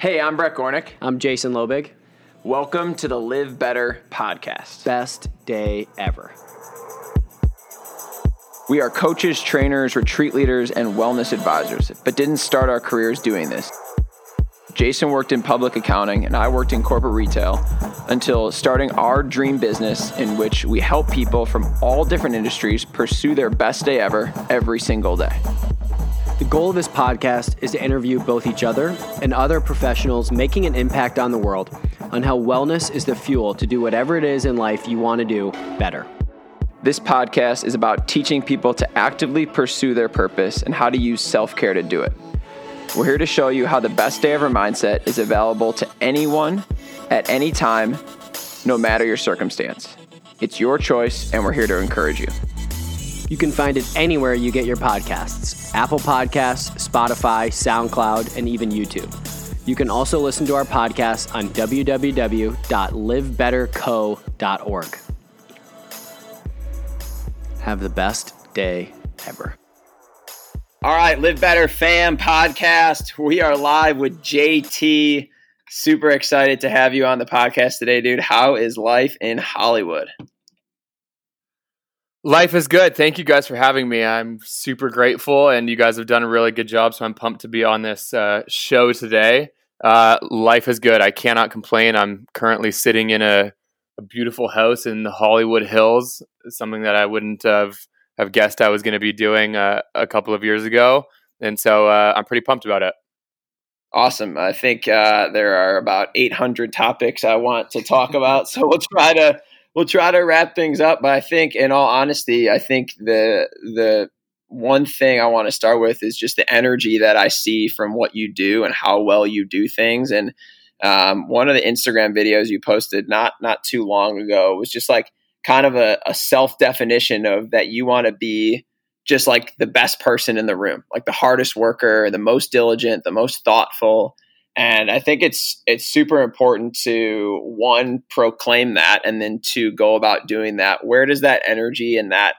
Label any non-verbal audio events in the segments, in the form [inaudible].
Hey, I'm Brett Gornick. I'm Jason Lobig. Welcome to the Live Better podcast. Best day ever. We are coaches, trainers, retreat leaders, and wellness advisors, but didn't start our careers doing this. Jason worked in public accounting and I worked in corporate retail until starting our dream business in which we help people from all different industries pursue their best day ever every single day. The goal of this podcast is to interview both each other and other professionals making an impact on the world on how wellness is the fuel to do whatever it is in life you want to do better. This podcast is about teaching people to actively pursue their purpose and how to use self care to do it. We're here to show you how the best day ever mindset is available to anyone at any time, no matter your circumstance. It's your choice, and we're here to encourage you. You can find it anywhere you get your podcasts Apple Podcasts, Spotify, SoundCloud, and even YouTube. You can also listen to our podcast on www.livebetterco.org. Have the best day ever. All right, Live Better Fam podcast. We are live with JT. Super excited to have you on the podcast today, dude. How is life in Hollywood? Life is good. Thank you guys for having me. I'm super grateful, and you guys have done a really good job. So I'm pumped to be on this uh, show today. Uh, life is good. I cannot complain. I'm currently sitting in a, a beautiful house in the Hollywood Hills, something that I wouldn't have have guessed I was going to be doing uh, a couple of years ago, and so uh, I'm pretty pumped about it. Awesome. I think uh, there are about 800 topics I want to talk about, so we'll try to we'll try to wrap things up. But I think, in all honesty, I think the the one thing I want to start with is just the energy that I see from what you do and how well you do things. And um, one of the Instagram videos you posted not not too long ago was just like kind of a, a self definition of that you want to be just like the best person in the room, like the hardest worker, the most diligent, the most thoughtful. And I think it's it's super important to one proclaim that and then to go about doing that. Where does that energy and that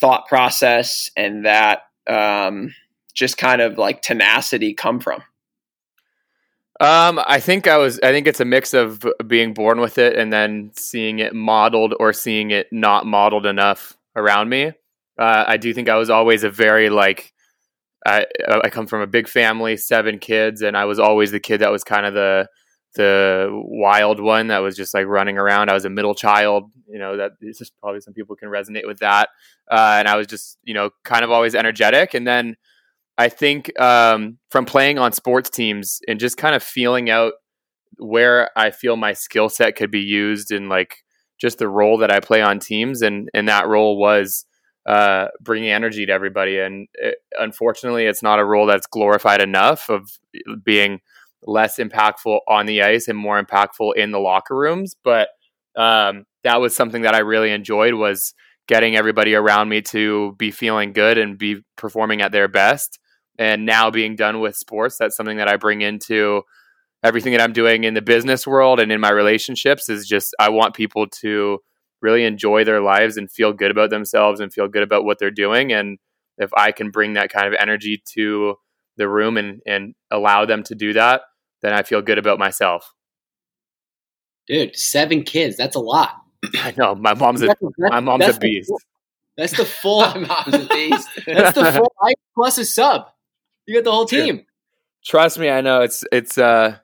thought process and that um, just kind of like tenacity come from? Um, I think I was. I think it's a mix of being born with it and then seeing it modeled or seeing it not modeled enough around me. Uh, I do think I was always a very like. I I come from a big family, seven kids, and I was always the kid that was kind of the the wild one that was just like running around. I was a middle child, you know. That just probably some people can resonate with that. Uh, and I was just you know kind of always energetic, and then I think um, from playing on sports teams and just kind of feeling out where I feel my skill set could be used in like just the role that I play on teams, and and that role was uh, bringing energy to everybody. And it, unfortunately, it's not a role that's glorified enough of being less impactful on the ice and more impactful in the locker rooms. But um, that was something that I really enjoyed was getting everybody around me to be feeling good and be performing at their best and now being done with sports that's something that i bring into everything that i'm doing in the business world and in my relationships is just i want people to really enjoy their lives and feel good about themselves and feel good about what they're doing. And if i can bring that kind of energy to the room and and allow them to do that then i feel good about myself. Dude seven kids that's a lot. I know my mom's a [laughs] my mom's a beast. that's the full mom's a beast. that's the full I plus a sub. You got the whole team. Trust me, I know it's it's uh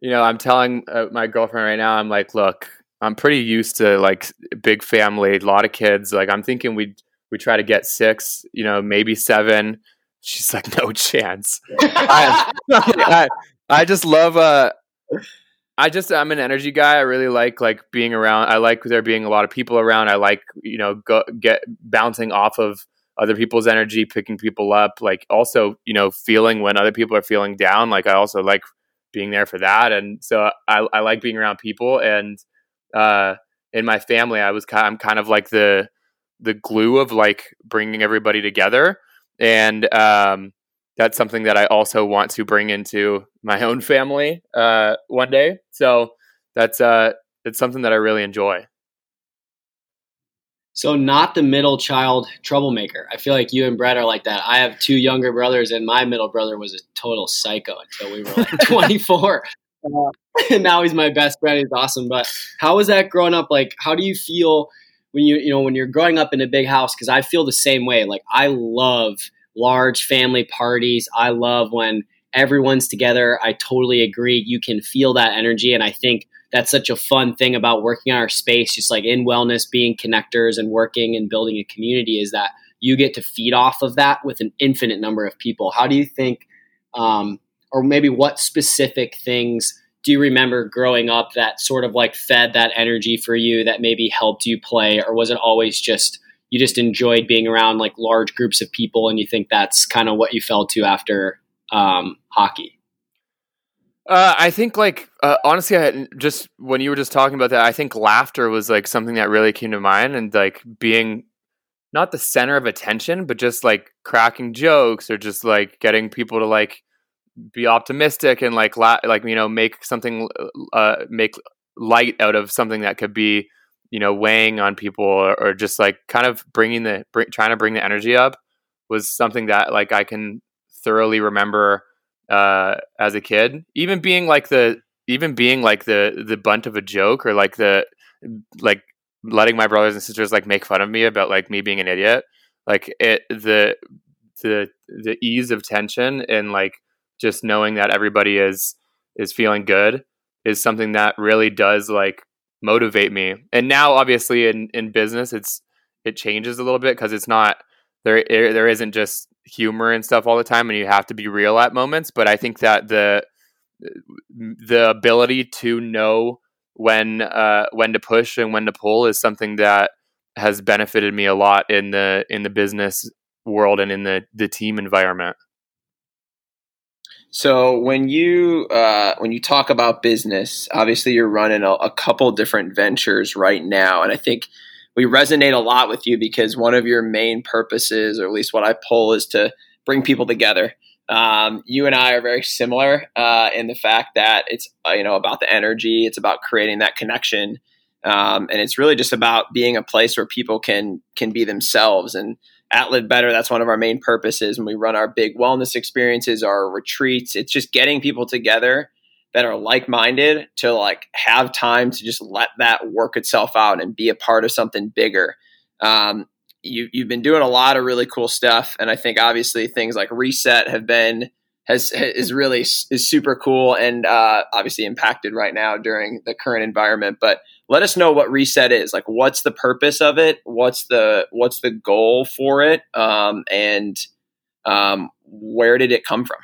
you know, I'm telling uh, my girlfriend right now I'm like, look, I'm pretty used to like big family, a lot of kids. Like I'm thinking we we try to get 6, you know, maybe 7. She's like no [laughs] chance. I, [laughs] I, I just love uh I just I'm an energy guy. I really like like being around. I like there being a lot of people around. I like you know go, get bouncing off of other people's energy, picking people up, like also, you know, feeling when other people are feeling down. Like I also like being there for that. And so I, I like being around people and, uh, in my family, I was kind, I'm kind of like the, the glue of like bringing everybody together. And, um, that's something that I also want to bring into my own family, uh, one day. So that's, uh, it's something that I really enjoy. So not the middle child troublemaker. I feel like you and Brett are like that. I have two younger brothers, and my middle brother was a total psycho until we were like [laughs] 24. Uh, [laughs] now he's my best friend. He's awesome. But how was that growing up? Like, how do you feel when you you know when you're growing up in a big house? Because I feel the same way. Like, I love large family parties. I love when everyone's together. I totally agree. You can feel that energy, and I think that's such a fun thing about working on our space, just like in wellness, being connectors and working and building a community is that you get to feed off of that with an infinite number of people. How do you think, um, or maybe what specific things do you remember growing up that sort of like fed that energy for you that maybe helped you play, or was it always just you just enjoyed being around like large groups of people and you think that's kind of what you fell to after um, hockey? Uh, I think like uh, honestly, I just when you were just talking about that, I think laughter was like something that really came to mind, and like being not the center of attention, but just like cracking jokes or just like getting people to like be optimistic and like la- like you know make something uh make light out of something that could be you know weighing on people or, or just like kind of bringing the bring, trying to bring the energy up was something that like I can thoroughly remember uh, as a kid. Even being like the even being like the the bunt of a joke or like the like letting my brothers and sisters like make fun of me about like me being an idiot. Like it the the the ease of tension and like just knowing that everybody is is feeling good is something that really does like motivate me. And now obviously in in business it's it changes a little bit because it's not there there isn't just humor and stuff all the time and you have to be real at moments but i think that the the ability to know when uh, when to push and when to pull is something that has benefited me a lot in the in the business world and in the the team environment so when you uh, when you talk about business obviously you're running a, a couple different ventures right now and i think we resonate a lot with you because one of your main purposes, or at least what I pull, is to bring people together. Um, you and I are very similar uh, in the fact that it's uh, you know about the energy, it's about creating that connection, um, and it's really just about being a place where people can can be themselves. And at Live Better, that's one of our main purposes. When we run our big wellness experiences, our retreats, it's just getting people together that are like-minded to like have time to just let that work itself out and be a part of something bigger. Um, you, you've been doing a lot of really cool stuff, and I think obviously things like Reset have been has is really is super cool and uh, obviously impacted right now during the current environment. But let us know what Reset is. Like, what's the purpose of it? What's the what's the goal for it? Um, and um, where did it come from?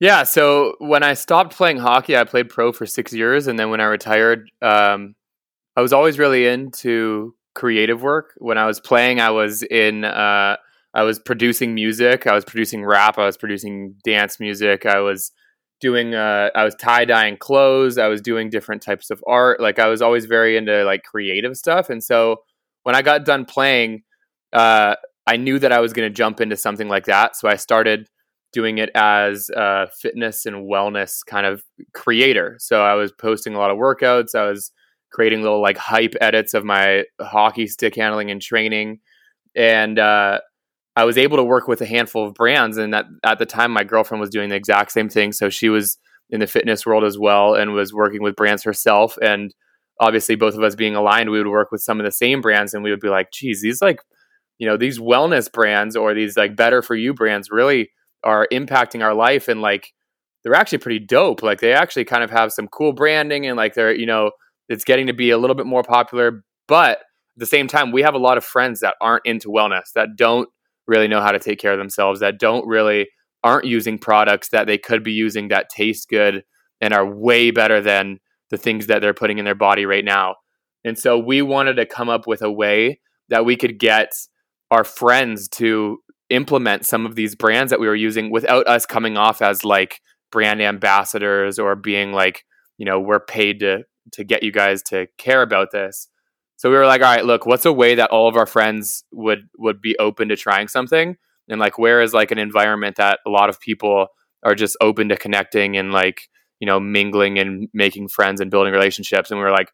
Yeah, so when I stopped playing hockey, I played pro for six years, and then when I retired, um, I was always really into creative work. When I was playing, I was in, uh, I was producing music, I was producing rap, I was producing dance music, I was doing, uh, I was tie dyeing clothes, I was doing different types of art. Like I was always very into like creative stuff, and so when I got done playing, uh, I knew that I was going to jump into something like that. So I started doing it as a fitness and wellness kind of creator. So I was posting a lot of workouts. I was creating little like hype edits of my hockey stick handling and training. And uh, I was able to work with a handful of brands. And that at the time, my girlfriend was doing the exact same thing. So she was in the fitness world as well and was working with brands herself. And obviously, both of us being aligned, we would work with some of the same brands and we would be like, geez, these like, you know, these wellness brands or these like better for you brands really are impacting our life and like they're actually pretty dope. Like they actually kind of have some cool branding and like they're, you know, it's getting to be a little bit more popular. But at the same time, we have a lot of friends that aren't into wellness, that don't really know how to take care of themselves, that don't really aren't using products that they could be using that taste good and are way better than the things that they're putting in their body right now. And so we wanted to come up with a way that we could get our friends to implement some of these brands that we were using without us coming off as like brand ambassadors or being like, you know, we're paid to to get you guys to care about this. So we were like, all right, look, what's a way that all of our friends would would be open to trying something? And like where is like an environment that a lot of people are just open to connecting and like, you know, mingling and making friends and building relationships. And we were like,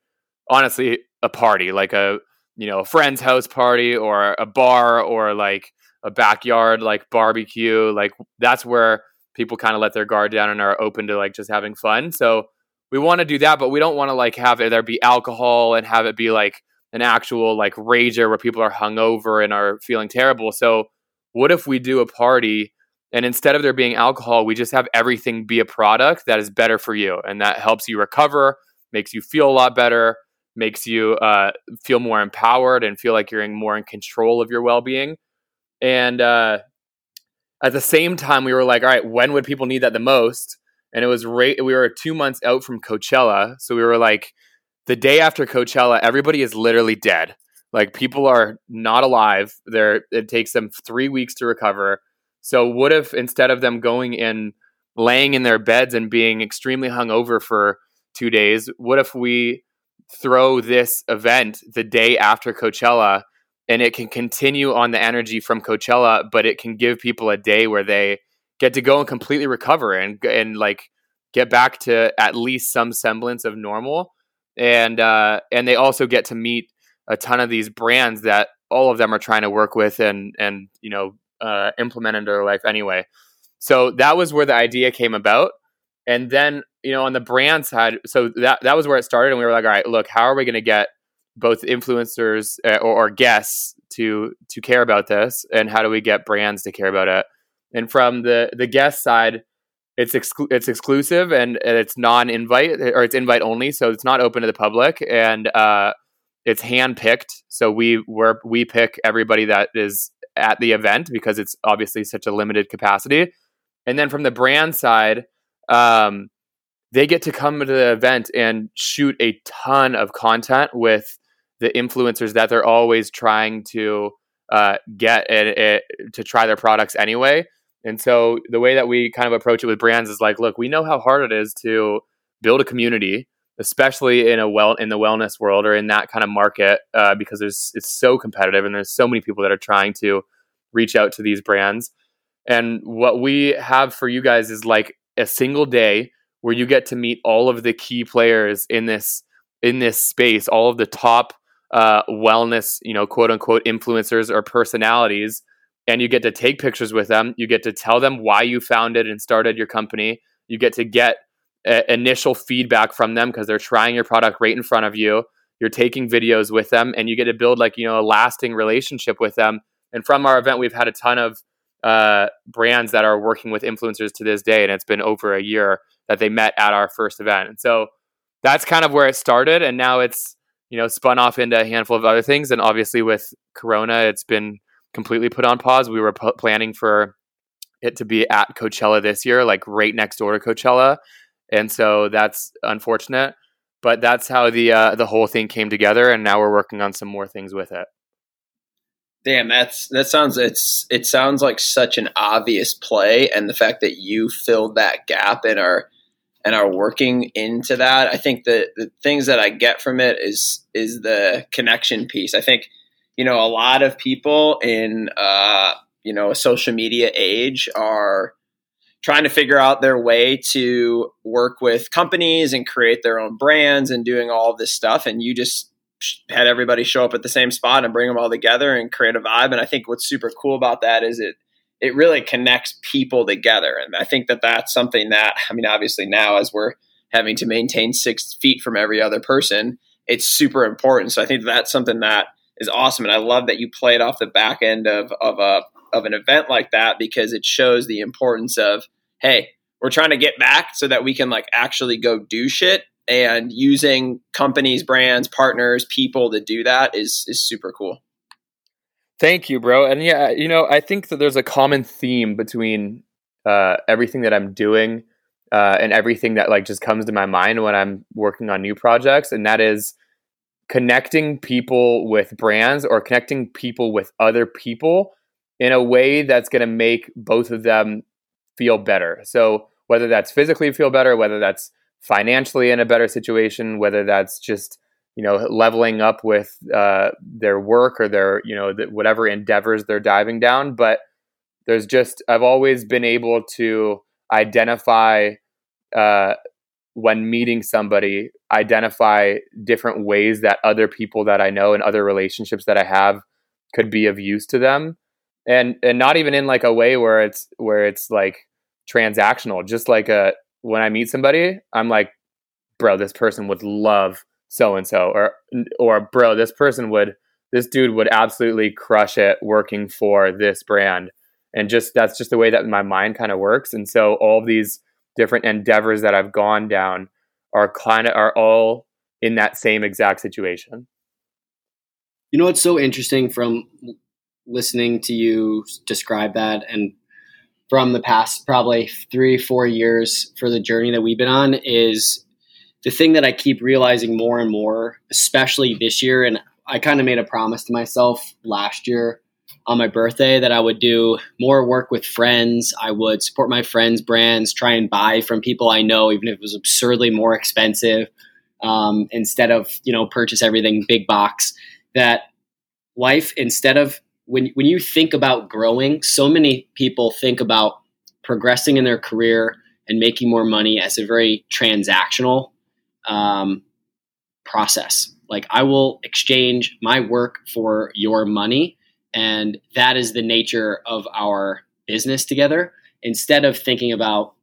honestly, a party, like a you know a friend's house party or a bar or like a backyard like barbecue like that's where people kind of let their guard down and are open to like just having fun so we want to do that but we don't want to like have it there be alcohol and have it be like an actual like rager where people are hungover and are feeling terrible. So what if we do a party and instead of there being alcohol we just have everything be a product that is better for you and that helps you recover makes you feel a lot better makes you uh, feel more empowered and feel like you're in more in control of your well-being? And uh, at the same time we were like all right when would people need that the most? And it was right we were two months out from coachella so we were like the day after coachella everybody is literally dead. Like people are not alive. There it takes them three weeks to recover. So what if instead of them going and laying in their beds and being extremely hungover for two days what if we throw this event the day after Coachella and it can continue on the energy from Coachella, but it can give people a day where they get to go and completely recover and and like get back to at least some semblance of normal. And uh, and they also get to meet a ton of these brands that all of them are trying to work with and and you know uh, implement into their life anyway. So that was where the idea came about. And then you know, on the brand side, so that that was where it started, and we were like, all right, look, how are we going to get both influencers uh, or, or, guests to to care about this, and how do we get brands to care about it? And from the the guest side, it's exclu- it's exclusive and, and it's non invite or it's invite only, so it's not open to the public, and uh, it's hand picked. So we we we pick everybody that is at the event because it's obviously such a limited capacity. And then from the brand side, um, they get to come to the event and shoot a ton of content with the influencers that they're always trying to uh, get it, it, to try their products anyway. And so the way that we kind of approach it with brands is like, look, we know how hard it is to build a community, especially in a well in the wellness world or in that kind of market, uh, because there's it's so competitive and there's so many people that are trying to reach out to these brands. And what we have for you guys is like a single day where you get to meet all of the key players in this in this space, all of the top uh, wellness, you know, quote unquote influencers or personalities, and you get to take pictures with them. You get to tell them why you founded and started your company. You get to get uh, initial feedback from them because they're trying your product right in front of you. You're taking videos with them, and you get to build like you know a lasting relationship with them. And from our event, we've had a ton of uh, brands that are working with influencers to this day, and it's been over a year that they met at our first event. And so that's kind of where it started. And now it's, you know, spun off into a handful of other things. And obviously with Corona, it's been completely put on pause. We were p- planning for it to be at Coachella this year, like right next door to Coachella. And so that's unfortunate. But that's how the uh, the whole thing came together, and now we're working on some more things with it. Damn, that's that sounds it's it sounds like such an obvious play, and the fact that you filled that gap and are and are working into that. I think the the things that I get from it is is the connection piece. I think you know a lot of people in uh, you know a social media age are trying to figure out their way to work with companies and create their own brands and doing all this stuff and you just had everybody show up at the same spot and bring them all together and create a vibe and i think what's super cool about that is it it really connects people together. And I think that that's something that, I mean, obviously now as we're having to maintain six feet from every other person, it's super important. So I think that's something that is awesome. And I love that you played off the back end of, of a, of an event like that because it shows the importance of, Hey, we're trying to get back so that we can like actually go do shit and using companies, brands, partners, people to do that is, is super cool. Thank you, bro. And yeah, you know, I think that there's a common theme between uh, everything that I'm doing uh, and everything that like just comes to my mind when I'm working on new projects, and that is connecting people with brands or connecting people with other people in a way that's going to make both of them feel better. So whether that's physically feel better, whether that's financially in a better situation, whether that's just you know leveling up with uh, their work or their you know whatever endeavors they're diving down but there's just i've always been able to identify uh, when meeting somebody, identify different ways that other people that I know and other relationships that I have could be of use to them. And and not even in like a way where it's where it's like transactional, just like a when I meet somebody, I'm like, bro, this person would love so and so or or bro, this person would this dude would absolutely crush it working for this brand. And just that's just the way that my mind kind of works. And so all of these different endeavors that I've gone down are kind of are all in that same exact situation. You know what's so interesting from listening to you describe that and from the past probably three, four years for the journey that we've been on is the thing that I keep realizing more and more, especially this year. And I kind of made a promise to myself last year on my birthday that I would do more work with friends. I would support my friends' brands, try and buy from people I know, even if it was absurdly more expensive, um, instead of you know purchase everything big box. That life instead of when when you think about growing, so many people think about progressing in their career and making more money as a very transactional um, process. Like I will exchange my work for your money, and that is the nature of our business together. Instead of thinking about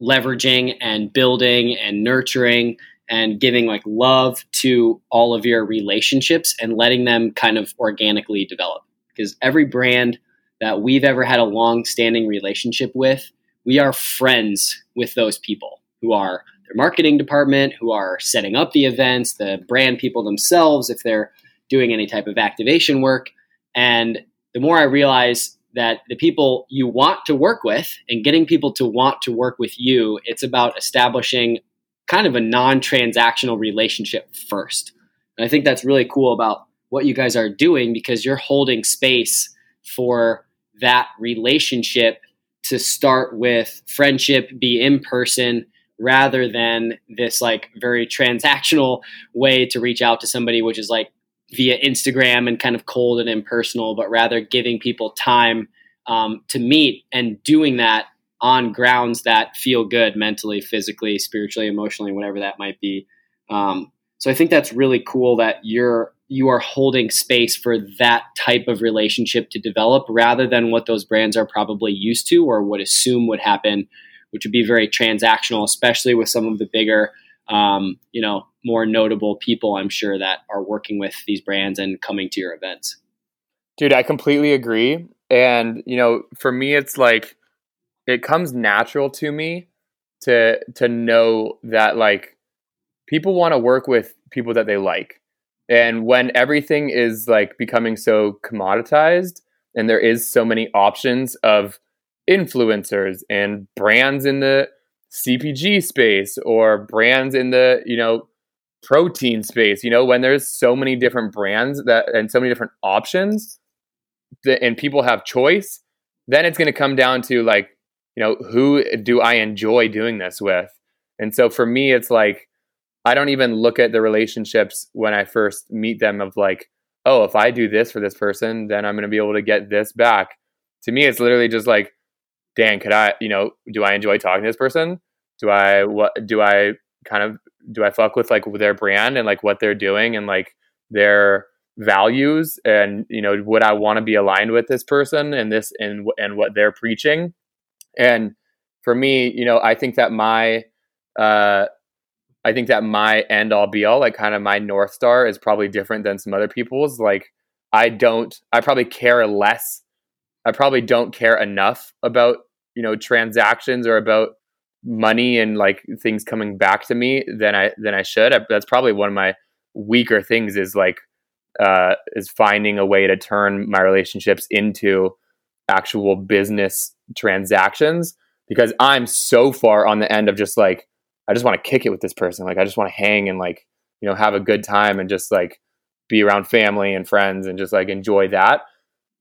leveraging and building and nurturing and giving like love to all of your relationships and letting them kind of organically develop. Because every brand that we've ever had a long standing relationship with, we are friends with those people who are their marketing department, who are setting up the events, the brand people themselves, if they're doing any type of activation work. And the more I realize that the people you want to work with and getting people to want to work with you, it's about establishing kind of a non transactional relationship first. And I think that's really cool about what you guys are doing because you're holding space for that relationship to start with friendship, be in person, rather than this like very transactional way to reach out to somebody, which is like via Instagram and kind of cold and impersonal, but rather giving people time um, to meet and doing that on grounds that feel good mentally, physically, spiritually, emotionally, whatever that might be. Um, so I think that's really cool that you're you are holding space for that type of relationship to develop rather than what those brands are probably used to or would assume would happen, which would be very transactional, especially with some of the bigger, um, you know, more notable people I'm sure that are working with these brands and coming to your events. Dude, I completely agree. And, you know, for me, it's like, it comes natural to me to to know that like people want to work with people that they like and when everything is like becoming so commoditized and there is so many options of influencers and brands in the CPG space or brands in the, you know, protein space, you know, when there's so many different brands that and so many different options that, and people have choice, then it's going to come down to like you know, who do I enjoy doing this with? And so for me, it's like, I don't even look at the relationships when I first meet them of like, oh, if I do this for this person, then I'm going to be able to get this back. To me, it's literally just like, Dan, could I, you know, do I enjoy talking to this person? Do I, what, do I kind of, do I fuck with like their brand and like what they're doing and like their values? And, you know, would I want to be aligned with this person and this and, and what they're preaching? And for me, you know, I think that my uh, I think that my end all be all, like kind of my north star, is probably different than some other people's. Like I don't, I probably care less. I probably don't care enough about you know transactions or about money and like things coming back to me than I than I should. I, that's probably one of my weaker things is like uh, is finding a way to turn my relationships into actual business transactions because I'm so far on the end of just like I just want to kick it with this person. Like I just want to hang and like, you know, have a good time and just like be around family and friends and just like enjoy that.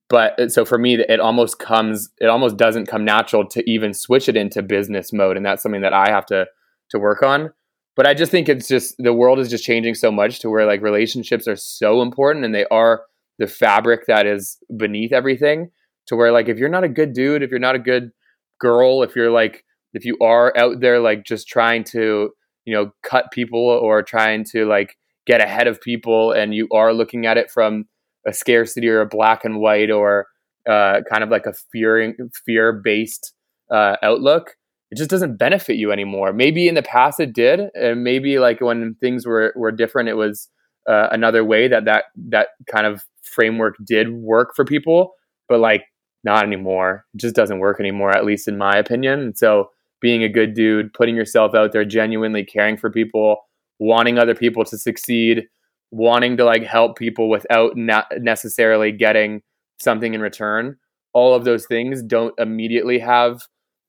But so for me, it almost comes, it almost doesn't come natural to even switch it into business mode. And that's something that I have to, to work on. But I just think it's just, the world is just changing so much to where like relationships are so important and they are the fabric that is beneath everything to where like if you're not a good dude, if you're not a good girl, if you're like if you are out there like just trying to you know cut people or trying to like get ahead of people and you are looking at it from a scarcity or a black and white or uh, kind of like a fear fear based uh, outlook it just doesn't benefit you anymore. Maybe in the past it did and maybe like when things were were different it was uh, another way that that that kind of framework did work for people but like not anymore. It just doesn't work anymore at least in my opinion. And so being a good dude putting yourself out there genuinely caring for people wanting other people to succeed wanting to like help people without not necessarily getting something in return all of those things don't immediately have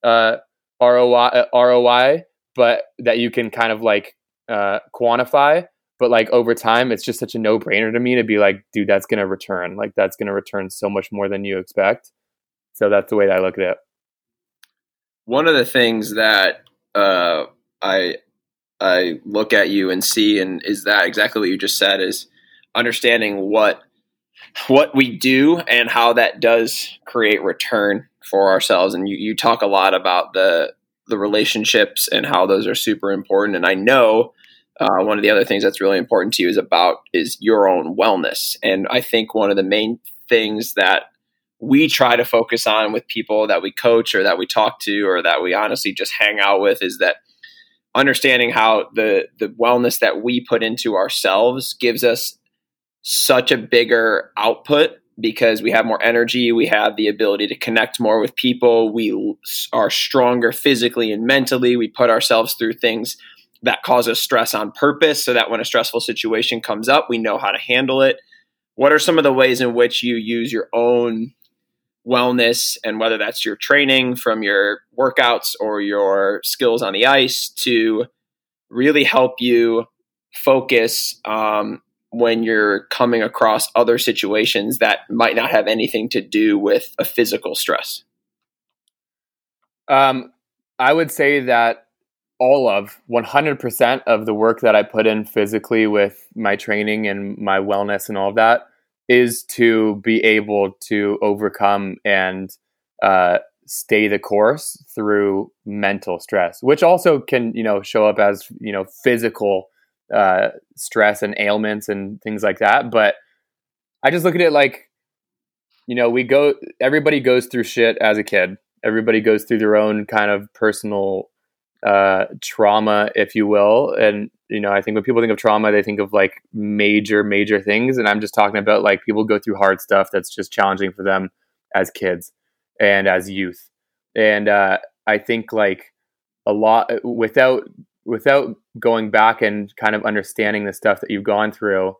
uh, ROI, uh, ROI, but that you can kind of like uh, quantify. But like over time, it's just such a no brainer to me to be like, dude, that's going to return. Like that's going to return so much more than you expect. So that's the way that I look at it. One of the things that uh, I I look at you and see, and is that exactly what you just said is understanding what what we do and how that does create return for ourselves. And you, you talk a lot about the the relationships and how those are super important. And I know uh, one of the other things that's really important to you is about is your own wellness. And I think one of the main things that we try to focus on with people that we coach or that we talk to or that we honestly just hang out with is that understanding how the the wellness that we put into ourselves gives us such a bigger output because we have more energy, we have the ability to connect more with people, we are stronger physically and mentally, we put ourselves through things that cause us stress on purpose so that when a stressful situation comes up, we know how to handle it. What are some of the ways in which you use your own wellness and whether that's your training from your workouts or your skills on the ice to really help you focus um, when you're coming across other situations that might not have anything to do with a physical stress? Um, I would say that all of 100% of the work that I put in physically with my training and my wellness and all of that is to be able to overcome and uh, stay the course through mental stress, which also can, you know, show up as, you know, physical uh, stress and ailments and things like that. But I just look at it like, you know, we go, everybody goes through shit as a kid. Everybody goes through their own kind of personal uh, trauma, if you will. And, you know, I think when people think of trauma, they think of like major, major things. And I'm just talking about like people go through hard stuff that's just challenging for them as kids and as youth. And uh, I think like a lot without without going back and kind of understanding the stuff that you've gone through,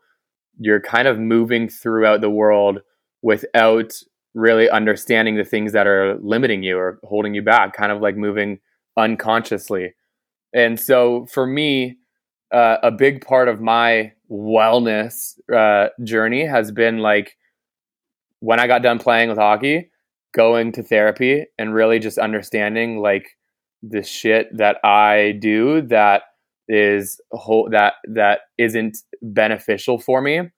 you're kind of moving throughout the world without really understanding the things that are limiting you or holding you back, kind of like moving unconsciously. And so for me, uh, a big part of my wellness uh, journey has been like when I got done playing with hockey, going to therapy and really just understanding like the shit that I do that is whole that that isn't beneficial for me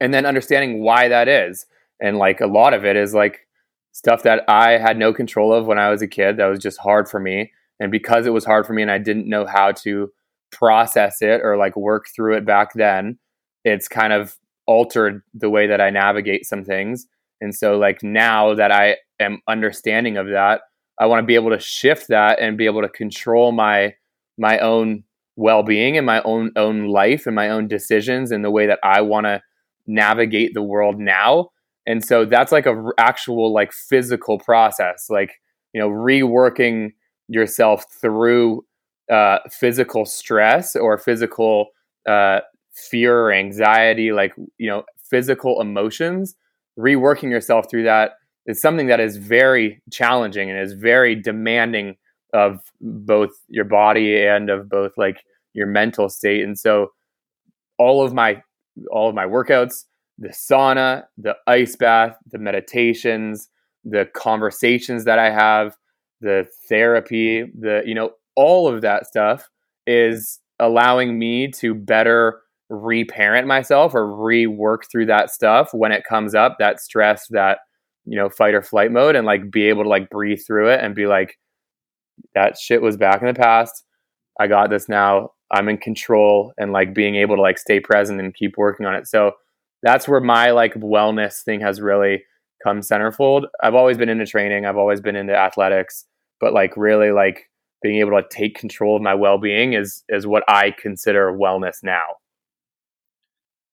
and then understanding why that is. And like a lot of it is like stuff that I had no control of when I was a kid that was just hard for me. And because it was hard for me and I didn't know how to process it or like work through it back then it's kind of altered the way that I navigate some things and so like now that I am understanding of that I want to be able to shift that and be able to control my my own well-being and my own own life and my own decisions and the way that I want to navigate the world now. And so that's like a actual like physical process, like you know, reworking yourself through uh, physical stress or physical uh, fear or anxiety, like you know, physical emotions. Reworking yourself through that is something that is very challenging and is very demanding of both your body and of both like your mental state and so all of my all of my workouts the sauna the ice bath the meditations the conversations that i have the therapy the you know all of that stuff is allowing me to better reparent myself or rework through that stuff when it comes up that stress that you know fight or flight mode and like be able to like breathe through it and be like that shit was back in the past i got this now I'm in control and like being able to like stay present and keep working on it. So that's where my like wellness thing has really come centerfold. I've always been into training, I've always been into athletics, but like really like being able to take control of my well-being is is what I consider wellness now.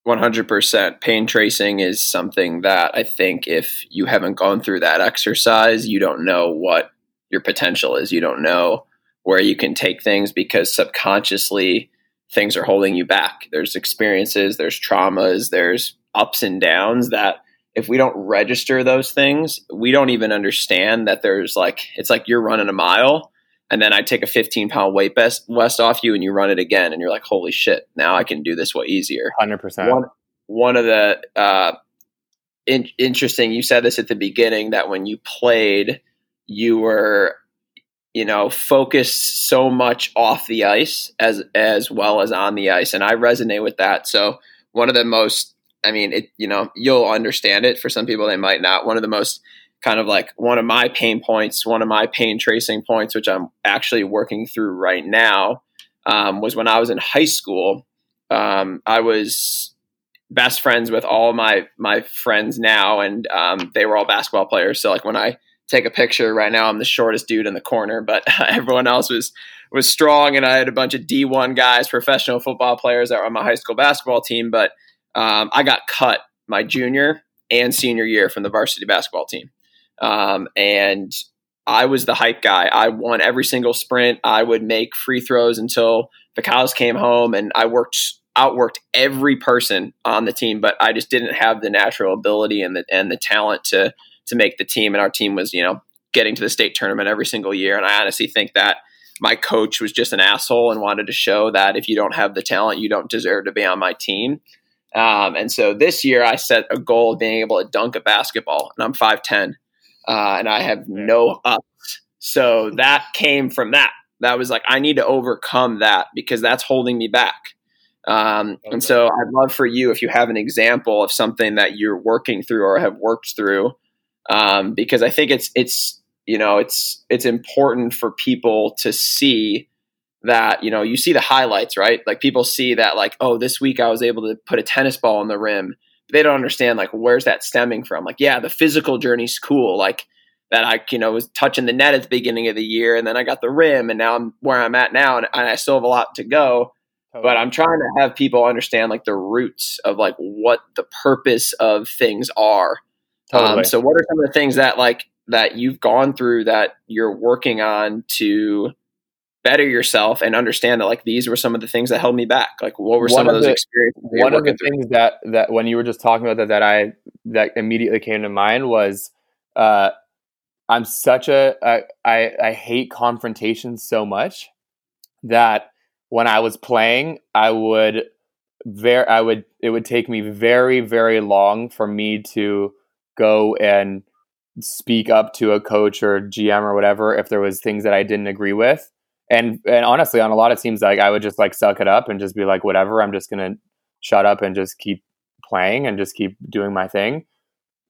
100% pain tracing is something that I think if you haven't gone through that exercise, you don't know what your potential is. You don't know where you can take things because subconsciously things are holding you back. There's experiences, there's traumas, there's ups and downs that if we don't register those things, we don't even understand that there's like, it's like you're running a mile and then I take a 15 pound weight vest, vest off you and you run it again and you're like, holy shit, now I can do this way easier. 100%. One, one of the, uh, in, interesting, you said this at the beginning that when you played, you were you know, focus so much off the ice as as well as on the ice, and I resonate with that. So one of the most, I mean, it you know, you'll understand it. For some people, they might not. One of the most kind of like one of my pain points, one of my pain tracing points, which I'm actually working through right now, um, was when I was in high school. Um, I was best friends with all my my friends now, and um, they were all basketball players. So like when I take a picture right now. I'm the shortest dude in the corner, but [laughs] everyone else was was strong, and I had a bunch of D1 guys, professional football players that were on my high school basketball team. But um, I got cut my junior and senior year from the varsity basketball team, um, and I was the hype guy. I won every single sprint. I would make free throws until the cows came home, and I worked outworked every person on the team. But I just didn't have the natural ability and the and the talent to to make the team. And our team was, you know, getting to the state tournament every single year. And I honestly think that my coach was just an asshole and wanted to show that if you don't have the talent, you don't deserve to be on my team. Um, and so this year I set a goal of being able to dunk a basketball, and I'm 5'10, uh, and I have no ups. So that came from that. That was like, I need to overcome that because that's holding me back. Um, okay. And so I'd love for you, if you have an example of something that you're working through or have worked through, um, because I think it's it's you know it's it's important for people to see that you know you see the highlights right like people see that like oh this week I was able to put a tennis ball on the rim they don't understand like where's that stemming from? Like yeah the physical journey's cool like that I you know was touching the net at the beginning of the year and then I got the rim and now I'm where I'm at now and, and I still have a lot to go. But I'm trying to have people understand like the roots of like what the purpose of things are. Totally. Um, so, what are some of the things that like that you've gone through that you're working on to better yourself and understand that like these were some of the things that held me back? Like, what were one some of, those the, experiences? One of the through? things that that when you were just talking about that that I that immediately came to mind was. Uh, I'm such a I, I, I hate confrontation so much that when I was playing, I would very I would it would take me very very long for me to go and speak up to a coach or GM or whatever if there was things that I didn't agree with. And and honestly, on a lot of teams, like I would just like suck it up and just be like, whatever. I'm just gonna shut up and just keep playing and just keep doing my thing.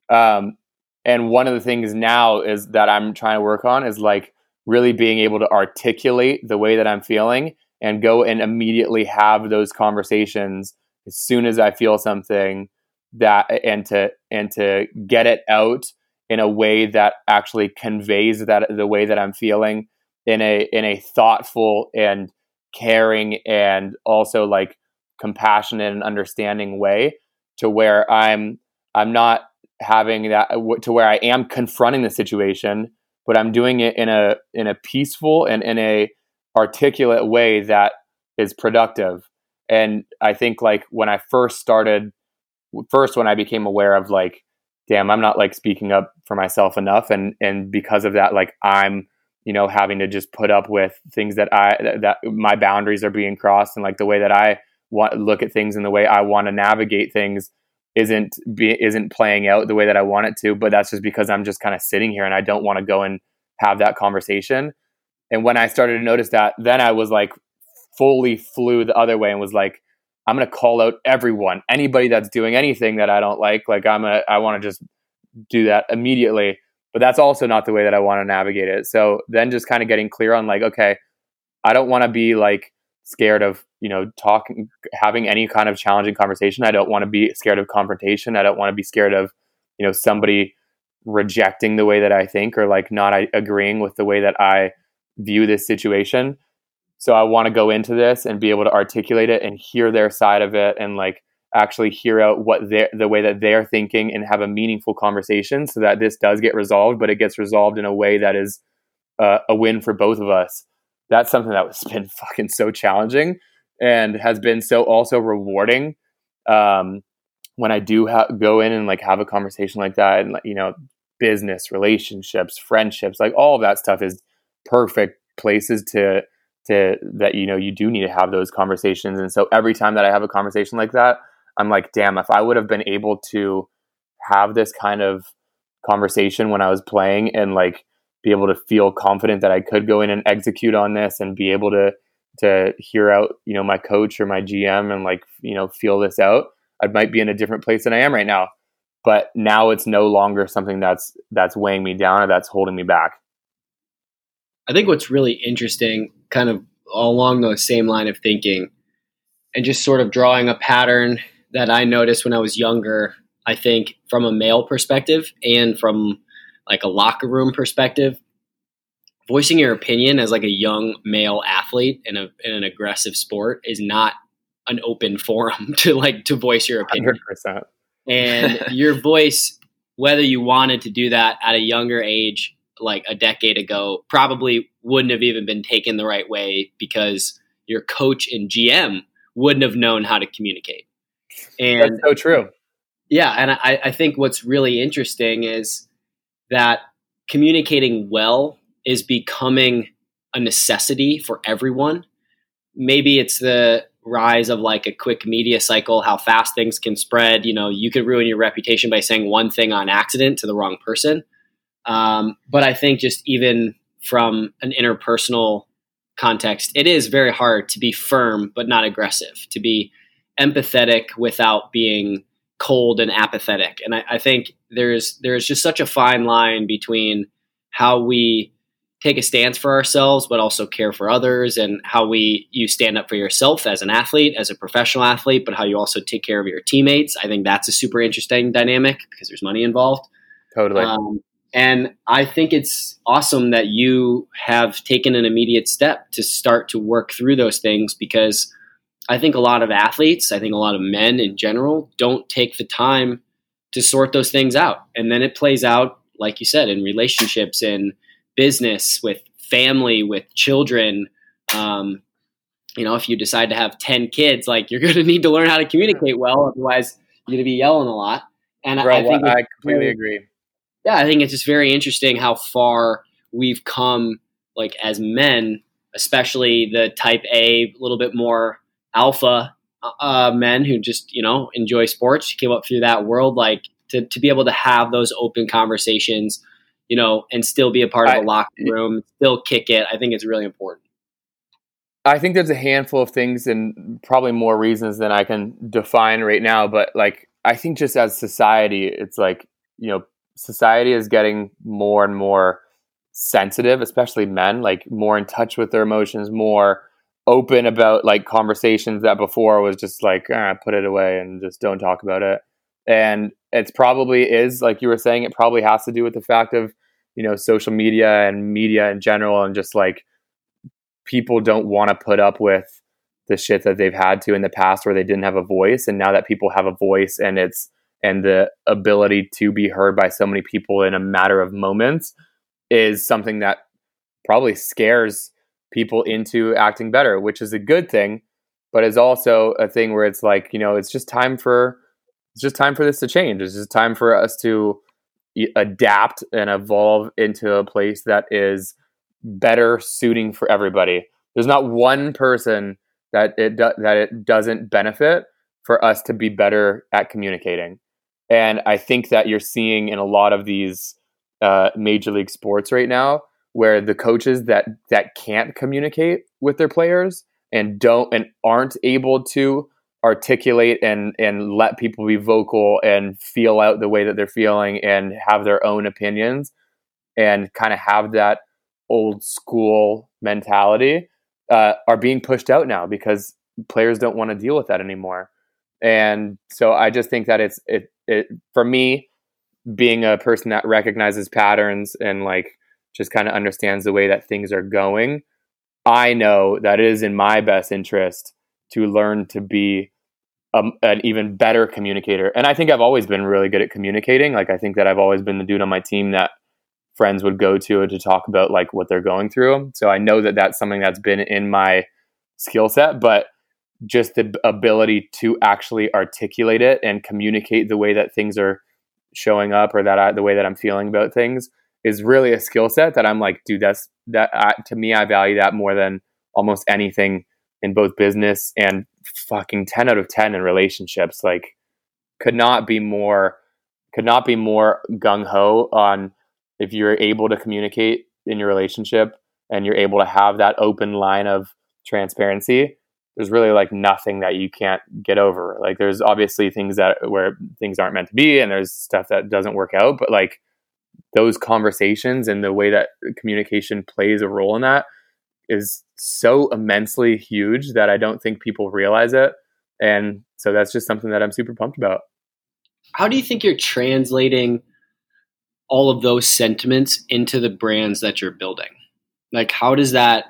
Um, and one of the things now is that I'm trying to work on is like really being able to articulate the way that I'm feeling and go and immediately have those conversations as soon as I feel something that and to and to get it out in a way that actually conveys that the way that I'm feeling in a in a thoughtful and caring and also like compassionate and understanding way to where I'm I'm not having that uh, to where I am confronting the situation but I'm doing it in a in a peaceful and in a articulate way that is productive. And I think like when I first started first when I became aware of like, damn, I'm not like speaking up for myself enough, and and because of that, like I'm you know having to just put up with things that I that my boundaries are being crossed, and like the way that I want look at things and the way I want to navigate things isn't be, isn't playing out the way that I want it to. But that's just because I'm just kind of sitting here and I don't want to go and have that conversation. And when I started to notice that, then I was like fully flew the other way and was like, I'm going to call out everyone, anybody that's doing anything that I don't like. Like I'm a, I want to just do that immediately. But that's also not the way that I want to navigate it. So then just kind of getting clear on like, okay, I don't want to be like scared of you know, talking, having any kind of challenging conversation. I don't want to be scared of confrontation. I don't want to be scared of, you know, somebody rejecting the way that I think or like not agreeing with the way that I view this situation. So I want to go into this and be able to articulate it and hear their side of it and like actually hear out what they the way that they're thinking and have a meaningful conversation so that this does get resolved, but it gets resolved in a way that is uh, a win for both of us. That's something that has been [laughs] fucking so challenging and has been so also rewarding. Um, when I do ha- go in and like have a conversation like that, and you know, business, relationships, friendships, like all of that stuff is perfect places to to that you know you do need to have those conversations. And so every time that I have a conversation like that, I'm like, damn, if I would have been able to have this kind of conversation when I was playing and like be able to feel confident that I could go in and execute on this and be able to to hear out, you know, my coach or my GM and like, you know, feel this out, I might be in a different place than I am right now. But now it's no longer something that's that's weighing me down or that's holding me back. I think what's really interesting, kind of along the same line of thinking, and just sort of drawing a pattern that I noticed when I was younger, I think from a male perspective and from like a locker room perspective, voicing your opinion as like a young male athlete in a in an aggressive sport is not an open forum [laughs] to like to voice your opinion. 100%. And [laughs] your voice whether you wanted to do that at a younger age like a decade ago probably wouldn't have even been taken the right way because your coach and GM wouldn't have known how to communicate. And That's so true. Yeah, and I, I think what's really interesting is that communicating well is becoming a necessity for everyone. Maybe it's the rise of like a quick media cycle, how fast things can spread. You know, you could ruin your reputation by saying one thing on accident to the wrong person. Um, but I think just even from an interpersonal context, it is very hard to be firm but not aggressive, to be empathetic without being cold and apathetic. And I, I think there's there's just such a fine line between how we take a stance for ourselves but also care for others and how we you stand up for yourself as an athlete as a professional athlete but how you also take care of your teammates. I think that's a super interesting dynamic because there's money involved. Totally. Um, and i think it's awesome that you have taken an immediate step to start to work through those things because I think a lot of athletes, I think a lot of men in general, don't take the time to sort those things out. And then it plays out, like you said, in relationships, in business, with family, with children. Um, you know, if you decide to have 10 kids, like you're [laughs] going to need to learn how to communicate well. Otherwise, you're going to be yelling a lot. And Bro, I think I completely agree. Yeah, I think it's just very interesting how far we've come, like as men, especially the type A, a little bit more alpha uh, men who just you know enjoy sports came up through that world like to, to be able to have those open conversations you know and still be a part of the locker room still kick it i think it's really important. I think there's a handful of things and probably more reasons than i can define right now but like i think just as society it's like you know society is getting more and more sensitive especially men like more in touch with their emotions more open about like conversations that before was just like ah, put it away and just don't talk about it. And it's probably is like you were saying it probably has to do with the fact of you know social media and media in general and just like people don't want to put up with the shit that they've had to in the past where they didn't have a voice. And now that people have a voice and it's and the ability to be heard by so many people in a matter of moments is something that probably scares people into acting better, which is a good thing, but is also a thing where it's like, you know, it's just time for it's just time for this to change. It's just time for us to adapt and evolve into a place that is better suiting for everybody. There's not one person that it do, that it doesn't benefit for us to be better at communicating. And I think that you're seeing in a lot of these uh, major league sports right now where the coaches that that can't communicate with their players and don't and aren't able to articulate and and let people be vocal and feel out the way that they're feeling and have their own opinions and kind of have that old school mentality uh, are being pushed out now because players don't want to deal with that anymore. And so I just think that it's it it for me being a person that recognizes patterns and like just kind of understands the way that things are going, I know that it is in my best interest to learn to be a, an even better communicator. And I think I've always been really good at communicating. Like I think that I've always been the dude on my team that friends would go to to talk about like what they're going through. So I know that that's something that's been in my skill set, but just the ability to actually articulate it and communicate the way that things are showing up or that I, the way that I'm feeling about things is really a skill set that I'm like, dude, that's that I, to me, I value that more than almost anything in both business and fucking 10 out of 10 in relationships. Like, could not be more, could not be more gung ho on if you're able to communicate in your relationship and you're able to have that open line of transparency there's really like nothing that you can't get over like there's obviously things that where things aren't meant to be and there's stuff that doesn't work out but like those conversations and the way that communication plays a role in that is so immensely huge that I don't think people realize it. And so that's just something that I'm super pumped about. How do you think you're translating all of those sentiments into the brands that you're building? Like how does that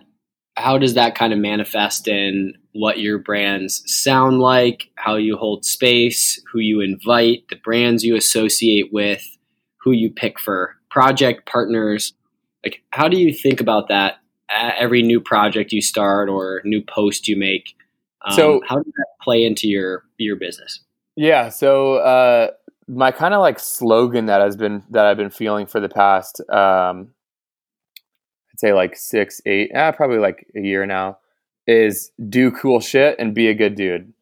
how does that kind of manifest in what your brands sound like, how you hold space, who you invite, the brands you associate with, who you pick for project partners? Like how do you think about that every new project you start or new post you make. Um, so how does that play into your your business? Yeah, so uh, my kind of like slogan that has been that I've been feeling for the past, um, I'd say like six, eight, eh, probably like a year now, is do cool shit and be a good dude,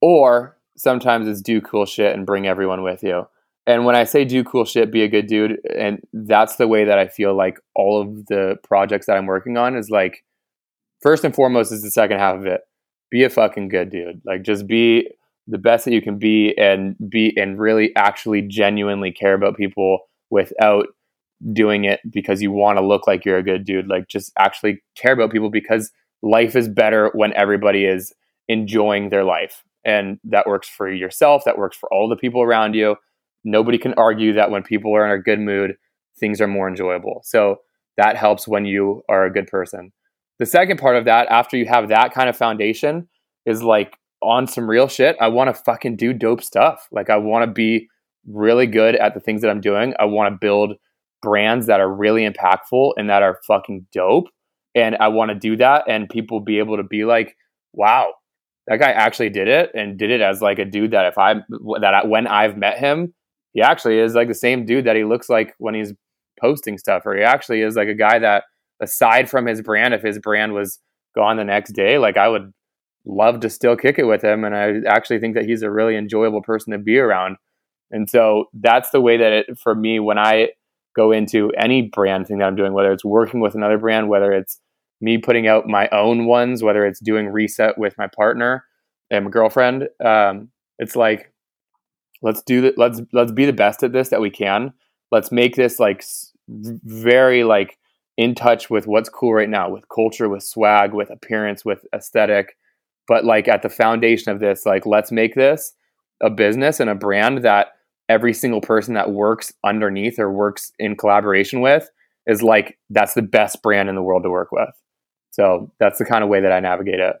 or sometimes it's do cool shit and bring everyone with you. And when I say do cool shit, be a good dude, and that's the way that I feel like all of the projects that I'm working on is like, first and foremost is the second half of it. Be a fucking good dude. Like just be the best that you can be and be and really actually genuinely care about people without doing it because you want to look like you're a good dude. Like just actually care about people because life is better when everybody is enjoying their life. And that works for yourself, that works for all the people around you nobody can argue that when people are in a good mood, things are more enjoyable. So that helps when you are a good person. The second part of that, after you have that kind of foundation, is like on some real shit. I want to fucking do dope stuff. Like I want to be really good at the things that I'm doing. I want to build brands that are really impactful and that are fucking dope. And I want to do that and people be able to be like, wow, that guy actually did it and did it as like a dude that if I that I, when I've met him, he actually is like the same dude that he looks like when he's posting stuff, or he actually is like a guy that, aside from his brand, if his brand was gone the next day, like I would love to still kick it with him. And I actually think that he's a really enjoyable person to be around. And so that's the way that it, for me, when I go into any brand thing that I'm doing, whether it's working with another brand, whether it's me putting out my own ones, whether it's doing reset with my partner and my girlfriend, um, it's like let's do that let's let's be the best at this that we can. Let's make this like very like in touch with what's cool right now with culture with swag with appearance with aesthetic. But like at the foundation of this like let's make this a business and a brand that every single person that works underneath or works in collaboration with is like that's the best brand in the world to work with. So that's the kind of way that i navigate it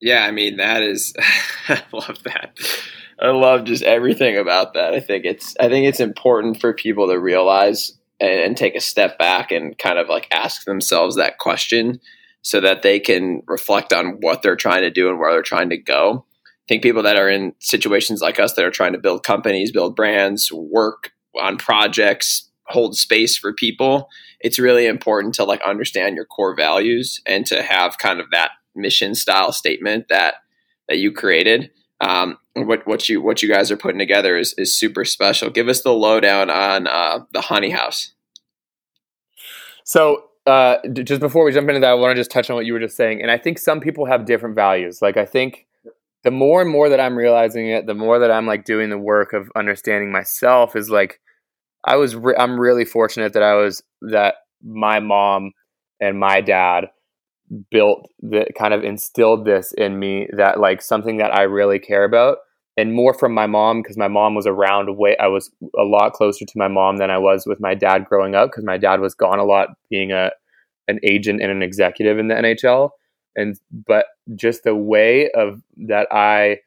Yeah, I mean that is [laughs] I love that. I love just everything about that. I think it's I think it's important for people to realize and, and, take a step back and kind of like ask themselves that question so that they can reflect on what they're trying to do and where they're trying to go. I think people that are in situations like us that are trying to build companies, build brands, work on projects, hold space for people, it's really important to like understand your core values and to have kind of that mission style statement that that you created. Um, what what you what you guys are putting together is is super special. Give us the lowdown on uh, the Honey House. So uh, just before we jump into that, I want to just touch on what you were just saying, and I think some people have different values. Like I think the more and more that I'm realizing it, the more that I'm like doing the work of understanding myself is like I was re- I'm really fortunate that I was that my mom and my dad built that kind of instilled this in me that like something that I really care about and more from my mom because my mom was around way I was a lot closer to my mom than I was with my dad growing up because my dad was gone a lot being a an agent and an executive in the NHL and but just the way of that I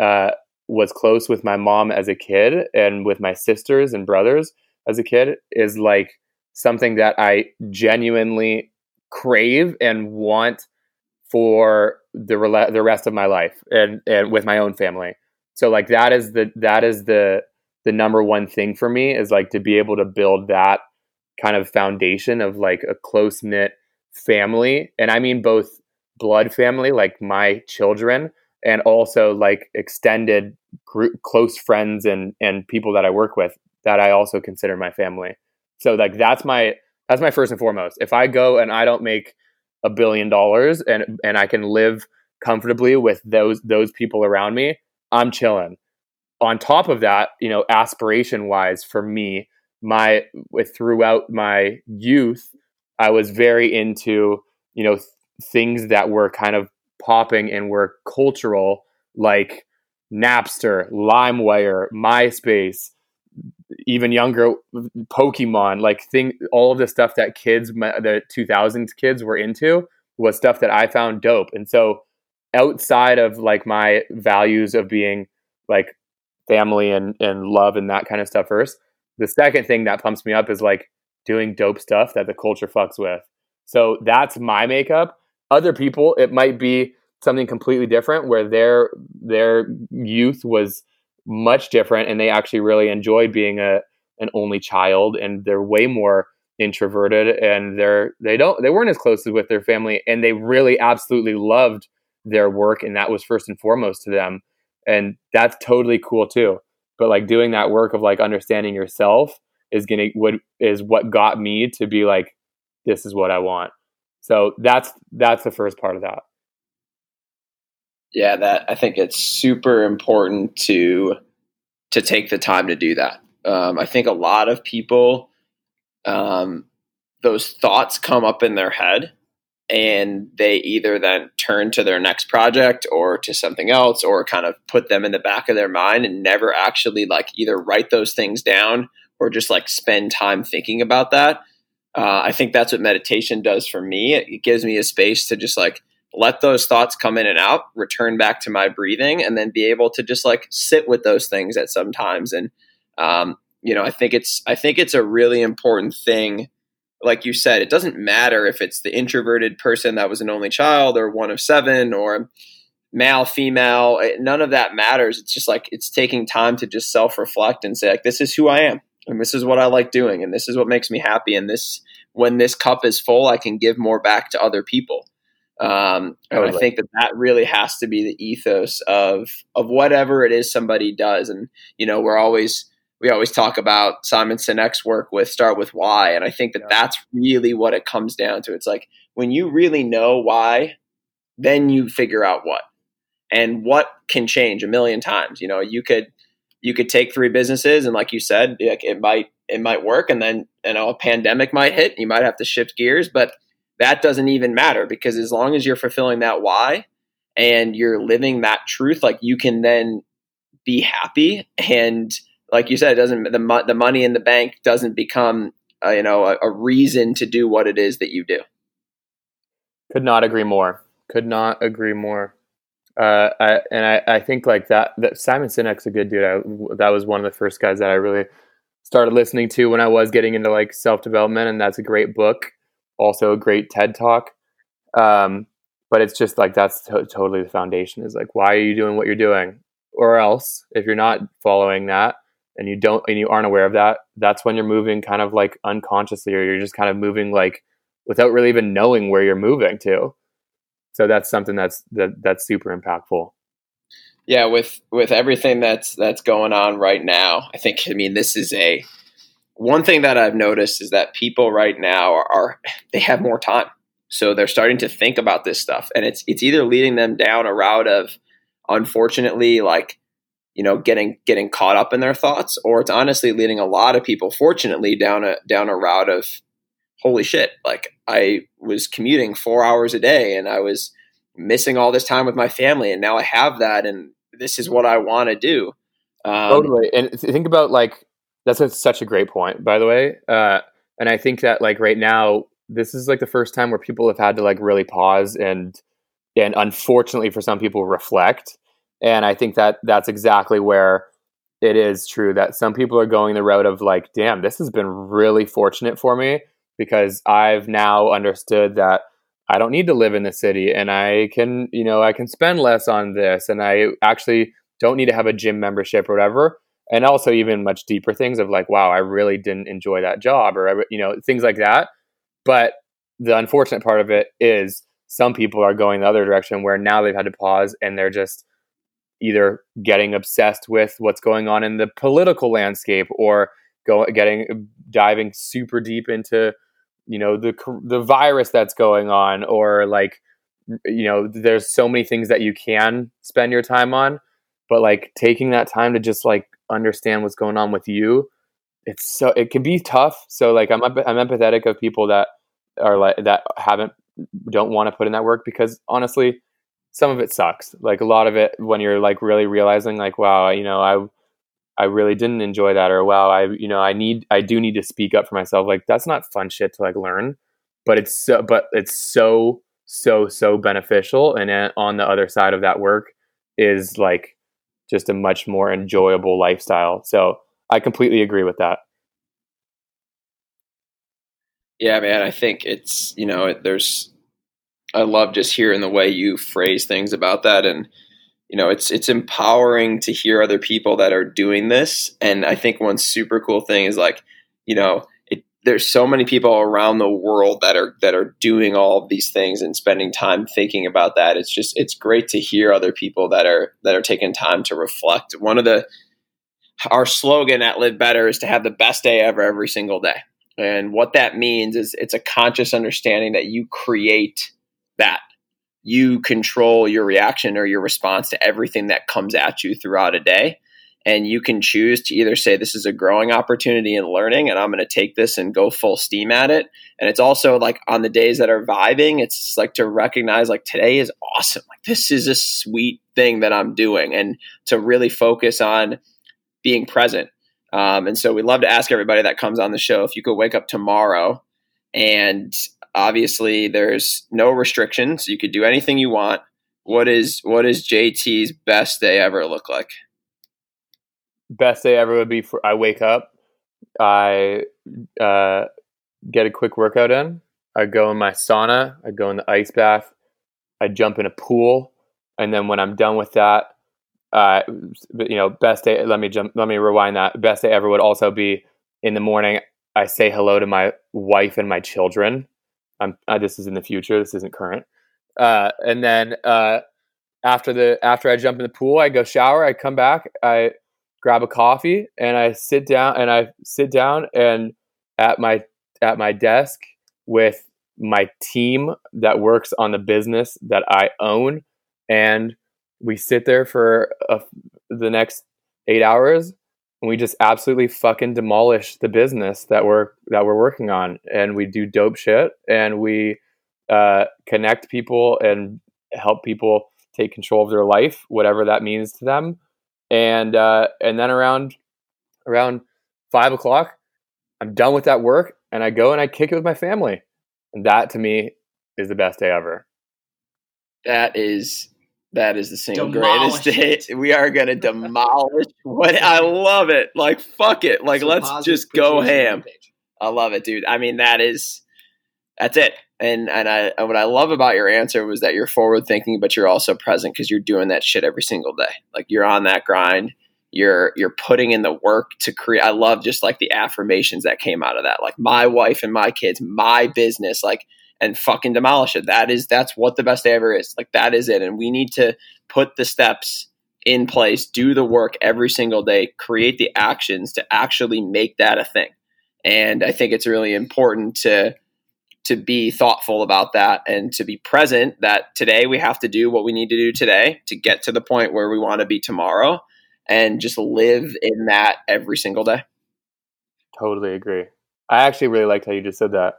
uh, was close with my mom as a kid and with my sisters and brothers as a kid is like something that I genuinely crave and want for the re- the rest of my life and and with my own family. So like that is the that is the the number one thing for me is like to be able to build that kind of foundation of like a close knit family and I mean both blood family like my children and also like extended group close friends and and people that I work with that I also consider my family. So like that's my that's my first and foremost. If I go and I don't make a billion dollars and and I can live comfortably with those those people around me, I'm chilling. On top of that, you know, aspiration wise for me, my throughout my youth, I was very into, you know, th- things that were kind of popping and were cultural like Napster, LimeWire, MySpace, even younger Pokemon, like thing, all of the stuff that kids, the 2000s kids were into was stuff that I found dope. And so outside of like my values of being like family and, and love and that kind of stuff first, the second thing that pumps me up is like doing dope stuff that the culture fucks with. So that's my makeup. Other people, it might be something completely different where their their youth was much different and they actually really enjoyed being a an only child and they're way more introverted and they're they don't they weren't as close with their family and they really absolutely loved their work and that was first and foremost to them and that's totally cool too. But like doing that work of like understanding yourself is gonna what is what got me to be like this is what i want. So that's that's the first part of that yeah, that I think it's super important to to take the time to do that. Um, I think a lot of people, um, those thoughts come up in their head, and they either then turn to their next project or to something else, or kind of put them in the back of their mind and never actually like either write those things down or just like spend time thinking about that. Uh, I think that's what meditation does for me. It, it gives me a space to just like let those thoughts come in and out, return back to my breathing, and then be able to just like sit with those things at some times. And um, you know, I think it's I think it's a really important thing. Like you said, it doesn't matter if it's the introverted person that was an only child or one of seven or male, female. None of that matters. It's just like it's taking time to just self reflect and say like, this is who I am, and this is what I like doing, and this is what makes me happy, and this when this cup is full, I can give more back to other people. Um, and I think that that really has to be the ethos of of whatever it is somebody does. And you know, we're always we always talk about Simon Sinek's work with start with why, and I think that yeah. that's really what it comes down to. It's like when you really know why, then you figure out what, and what can change a million times. You know, you could you could take three businesses, and like you said, like it might it might work, and then you know a pandemic might hit, you might have to shift gears, but that doesn't even matter because as long as you're fulfilling that why and you're living that truth, like you can then be happy. And like you said, it doesn't the the money in the bank doesn't become uh, you know a, a reason to do what it is that you do. Could not agree more. Could not agree more. Uh, I, and I, I think like that, that Simon Sinek's a good dude. I, that was one of the first guys that I really started listening to when I was getting into like self development, and that's a great book also a great TED talk. Um, but it's just like that's to- totally the foundation is like why are you doing what you're doing? Or else if you're not following that and you don't and you aren't aware of that that's when you're moving kind of like unconsciously or you're just kind of moving like without really even knowing where you're moving to. So that's something that's that, that's super impactful. Yeah with with everything that's that's going on right now i think i mean this is a one thing that I've noticed is that people right now are, are, they have more time, so they're starting to think about this stuff, and it's it's either leading them down a route of, unfortunately, like you know, getting getting caught up in their thoughts, or it's honestly leading a lot of people, fortunately, down a down a route of holy shit, like I was commuting four hours a day and I was missing all this time with my family. And now I have that and this is what I want to do. Um, totally. And think about like, that's a, such a great point, by the way. Uh, and I think that like right now, this is like the first time where people have had to like really pause and, and unfortunately for some people reflect. And I think that that's exactly where it is true that some people are going the route of like, damn, this has been really fortunate for me because I've now understood that I don't need to live in the city and I can, you know, I can spend less on this and I actually don't need to have a gym membership or whatever. And also even much deeper things of like, wow, I really didn't enjoy that job or, you know, things like that. But the unfortunate part of it is some people are going the other direction where now they've had to pause and they're just either getting obsessed with what's going on in the political landscape or go getting diving super deep into you know the the virus that's going on or like you know there's so many things that you can spend your time on but like taking that time to just like understand what's going on with you it's so it can be tough. So like i'm i'm empathetic of people that are like that haven't don't want to put in that work because honestly some of it sucks. Like a lot of it when you're like really realizing like wow you know i I really didn't enjoy that or wow I you know I need I do need to speak up for myself like that's not fun shit to like learn. But it's so but it's so so so beneficial. And uh, on the other side of that work is like just a much more enjoyable lifestyle. So I completely agree with that. Yeah man I think it's you know there's I love just hearing the way you phrase things about that. And you know it's it's empowering to hear other people that are doing this. And i think one super cool thing is like you know there's so many people around the world that are that are doing all of these things and spending time thinking about that. It's just it's great to hear other people that are that are taking time to reflect. One of the our slogan at live better is to have the best day ever every single day. And what that means is it's a conscious understanding that you create that. You control your reaction or your response to everything that comes at you throughout a day. And you can choose to either say, This is a growing opportunity in learning, and I'm going to take this and go full steam at it. And it's also like on the days that are vibing, it's like to recognize, like, today is awesome. Like, this is a sweet thing that I'm doing, and to really focus on being present. Um, and so we love to ask everybody that comes on the show if you could wake up tomorrow and obviously there's no restrictions. You could do anything you want. What is what is JT's best day ever look like? Best day ever would be for I wake up, I uh, get a quick workout in. I go in my sauna. I go in the ice bath. I jump in a pool, and then when I'm done with that, uh, you know, best day. Let me jump. Let me rewind that. Best day ever would also be in the morning. I say hello to my wife and my children. I'm uh, this is in the future. This isn't current. Uh, and then uh, after the after I jump in the pool, I go shower. I come back. I grab a coffee and I sit down and I sit down and at my at my desk with my team that works on the business that I own, and we sit there for a, the next eight hours and we just absolutely fucking demolish the business that we're that we're working on and we do dope shit and we uh, connect people and help people take control of their life whatever that means to them and uh, and then around around five o'clock i'm done with that work and i go and i kick it with my family and that to me is the best day ever that is that is the single demolish greatest day. We are going to demolish what I love it. Like fuck it. Like so let's just go ham. I love it, dude. I mean that is that's it. And and I and what I love about your answer was that you're forward thinking, but you're also present because you're doing that shit every single day. Like you're on that grind. You're you're putting in the work to create. I love just like the affirmations that came out of that. Like my wife and my kids, my business. Like and fucking demolish it. That is that's what the best day ever is. Like that is it. And we need to put the steps in place, do the work every single day, create the actions to actually make that a thing. And I think it's really important to to be thoughtful about that and to be present that today we have to do what we need to do today to get to the point where we want to be tomorrow and just live in that every single day. Totally agree. I actually really liked how you just said that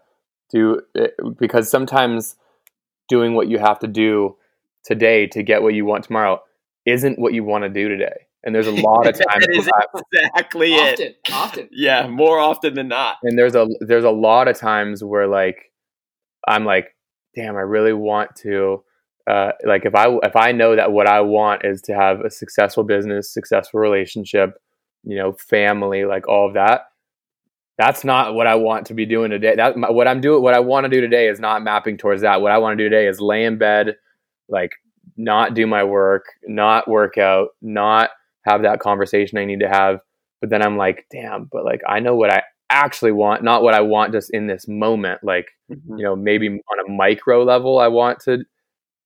do eh, because sometimes doing what you have to do today to get what you want tomorrow isn't what you want to do today. And there's a [laughs] lot of times that is exactly often, it. often. Yeah, more often than not. and there's a there's a lot of times where like I'm like, damn, I really want to uh, like if I if I know that what I want is to have a successful business, successful relationship, you know, family, like all of that. That's not what I want to be doing today. That what I'm doing, what I want to do today is not mapping towards that. What I want to do today is lay in bed, like not do my work, not work out, not have that conversation I need to have. But then I'm like, damn, but like I know what I actually want, not what I want just in this moment. Like, Mhm. you know, maybe on a micro level, I want to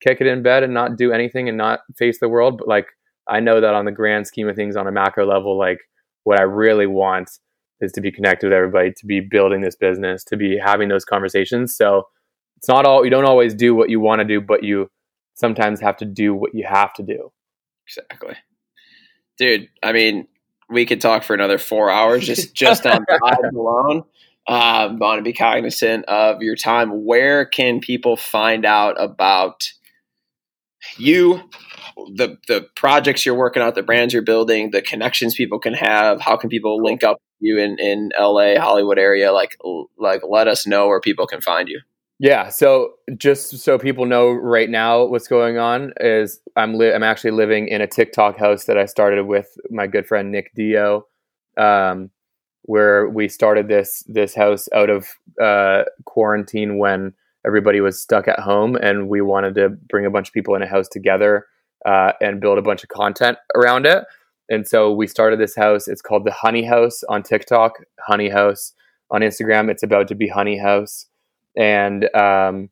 kick it in bed and not do anything and not face the world. But like, I know that on the grand scheme of things, on a macro level, like what I really want is to be connected with everybody, to be building this business, to be having those conversations. So it's not all, you don't always do what you want to do, but you sometimes have to do what you have to do. Exactly. Dude, I mean, we could talk for another four hours just [laughs] just on vibes alone. Um, want to be cognizant of your time. Where can people find out about you, the the projects you're working on, the brands you're building, the connections people can have? How can people link up with you in in LA, Hollywood area? Like like let us know where people can find you. Yeah. So just so people know right now what's going on is I'm li- I'm actually living in a TikTok house that I started with my good friend Nick Dio, um, where we started this this house out of uh, quarantine when everybody was stuck at home, and we wanted to bring a bunch of people in a house together uh, and build a bunch of content around it. And so we started this house. It's called the Honey House on TikTok, Honey House on Instagram. It's about to be Honey House and um,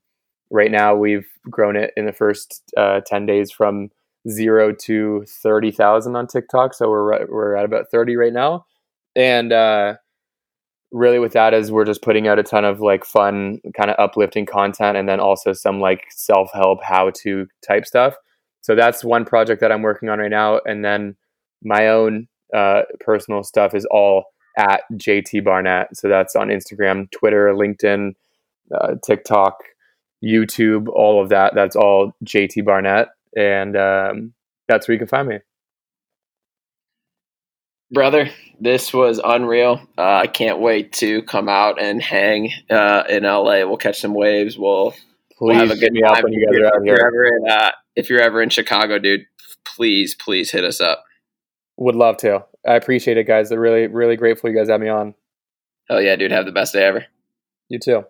right now we've grown it in the first uh, 10 days from zero to 30,000 on TikTok. So we're, we're at about 30 right now. And uh, really with that is we're just putting out a ton of like fun kind of uplifting content and then also some like self-help how to type stuff. So that's one project that I'm working on right now. And then my own uh, personal stuff is all at JT Barnett. So that's on Instagram, Twitter, LinkedIn, uh, TikTok, YouTube, all of that. That's all JT Barnett, and um, that's where you can find me. brother this was unreal uh, i can't wait to come out and hang uh, in la we'll catch some waves we'll, we'll have a good time when you guys are out if you're here. ever in, uh, if you're ever in chicago dude please please hit us up Would love to. I appreciate it, guys. I'm really, really grateful you guys had me on. Oh yeah dude have the best day ever You too.